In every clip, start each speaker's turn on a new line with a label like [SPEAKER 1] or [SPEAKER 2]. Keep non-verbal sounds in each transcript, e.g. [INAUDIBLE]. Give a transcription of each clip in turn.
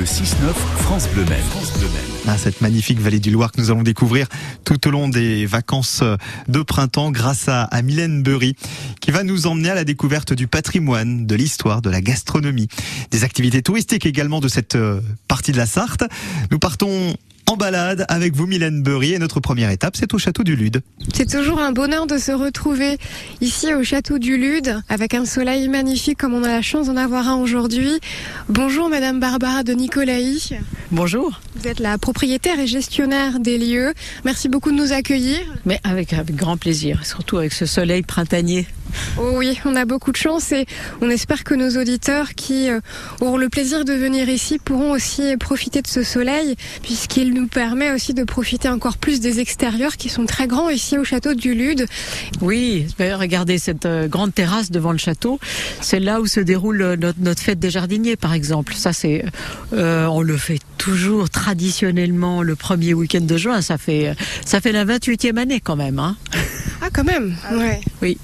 [SPEAKER 1] Le 6-9, France Bleu.
[SPEAKER 2] Ah, cette magnifique vallée du Loir que nous allons découvrir tout au long des vacances de printemps grâce à, à Mylène Burry qui va nous emmener à la découverte du patrimoine, de l'histoire, de la gastronomie, des activités touristiques également de cette euh, partie de la Sarthe. Nous partons en balade avec vous Mylène Burry et notre première étape c'est au château du Lude.
[SPEAKER 3] C'est toujours un bonheur de se retrouver ici au château du Lude avec un soleil magnifique comme on a la chance d'en avoir un aujourd'hui. Bonjour Madame Barbara de Nicolaï.
[SPEAKER 4] Bonjour.
[SPEAKER 3] Vous êtes la propriétaire et gestionnaire des lieux. Merci beaucoup de nous accueillir.
[SPEAKER 4] Mais avec, avec grand plaisir, surtout avec ce soleil printanier.
[SPEAKER 3] Oh oui, on a beaucoup de chance et on espère que nos auditeurs qui euh, auront le plaisir de venir ici pourront aussi profiter de ce soleil puisqu'il nous permet aussi de profiter encore plus des extérieurs qui sont très grands ici au château du Lude.
[SPEAKER 4] Oui, regardez cette euh, grande terrasse devant le château. C'est là où se déroule euh, notre, fête des jardiniers, par exemple. Ça, c'est, on le fait toujours traditionnellement le premier week-end de juin. Ça fait, ça fait la 28e année quand même. Hein.
[SPEAKER 3] Ah, quand même. Ouais.
[SPEAKER 4] Oui,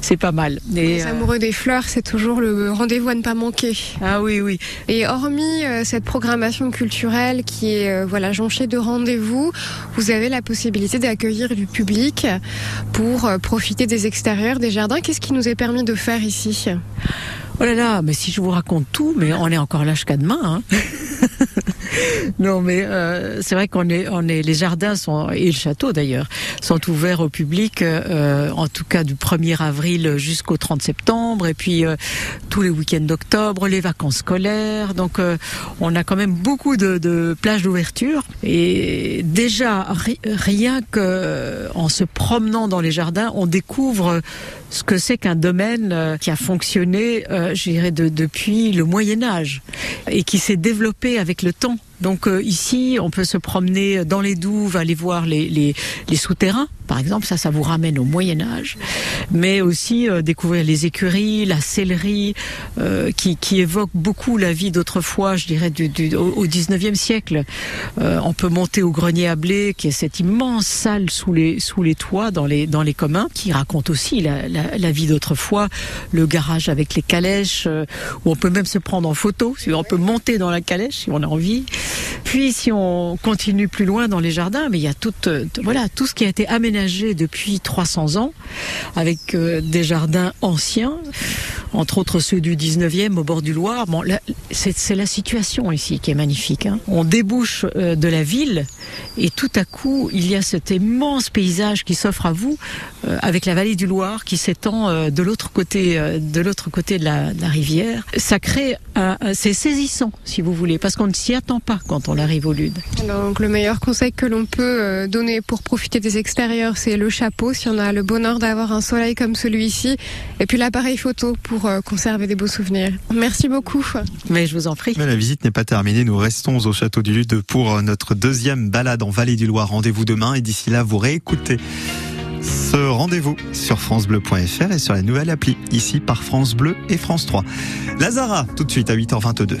[SPEAKER 4] c'est pas mal.
[SPEAKER 3] Et Les amoureux des fleurs, c'est toujours le rendez-vous à ne pas manquer.
[SPEAKER 4] Ah oui, oui.
[SPEAKER 3] Et hormis euh, cette programmation culturelle qui est euh, voilà jonchée de rendez-vous, vous avez la possibilité d'accueillir du public pour euh, profiter des extérieurs, des jardins. Qu'est-ce qui nous est permis de faire ici?
[SPEAKER 4] Oh là là, mais si je vous raconte tout, mais on est encore là jusqu'à demain. Hein [LAUGHS] non, mais euh, c'est vrai qu'on est, on est, les jardins sont et le château d'ailleurs sont ouverts au public, euh, en tout cas du 1er avril jusqu'au 30 septembre, et puis euh, tous les week-ends d'octobre, les vacances scolaires. Donc, on a quand même beaucoup de, plages d'ouverture. Et déjà, ri rien que en se promenant dans les jardins, on découvre ce que c'est qu'un domaine qui a fonctionné, je dirais, de, depuis le Moyen Âge et qui s'est développé avec le temps. Donc euh, ici, on peut se promener dans les douves, aller voir les, les, les souterrains, par exemple, ça, ça vous ramène au Moyen Âge, mais aussi euh, découvrir les écuries, la sellerie, euh, qui, qui évoque beaucoup la vie d'autrefois, je dirais, du, du, au, 19e siècle. Euh, on peut monter au grenier à blé, qui est cette immense salle sous les, sous les toits, dans les, dans les communs, qui raconte aussi la, la, la vie d'autrefois, le garage avec les calèches, euh, où on peut même se prendre en photo, on peut monter dans la calèche si on a envie. Puis si on continue plus loin dans les jardins, mais il y a tout, euh, voilà, tout ce qui a été aménagé depuis 300 ans, avec euh, des jardins anciens, entre autres ceux du 19e au bord du Loire. Bon, c'est la situation ici qui est magnifique. Hein. On débouche euh, de la ville et tout à coup, il y a cet immense paysage qui s'offre à vous euh, avec la vallée du Loire qui s'étend euh, de l'autre côté, de l'autre côté la, de la, rivière. Ça crée, c'est saisissant si vous voulez, parce qu'on ne s'y attend pas quand on arrive au Lude.
[SPEAKER 3] Donc le meilleur conseil que l'on peut donner pour profiter des extérieurs, c'est le chapeau si on a le bonheur d'avoir un soleil comme celui-ci, et puis l'appareil photo pour conserver des beaux souvenirs. Merci beaucoup.
[SPEAKER 4] Mais je vous en prie.
[SPEAKER 2] Mais la visite n'est pas terminée. Nous restons au château du Lude pour notre deuxième balade en Vallée du Loire. Rendez-vous demain et d'ici là, vous réécoutez ce rendez-vous sur francebleu.fr et sur la nouvelle appli ici par France Bleu et France 3. Lazara, tout de suite à 8h22.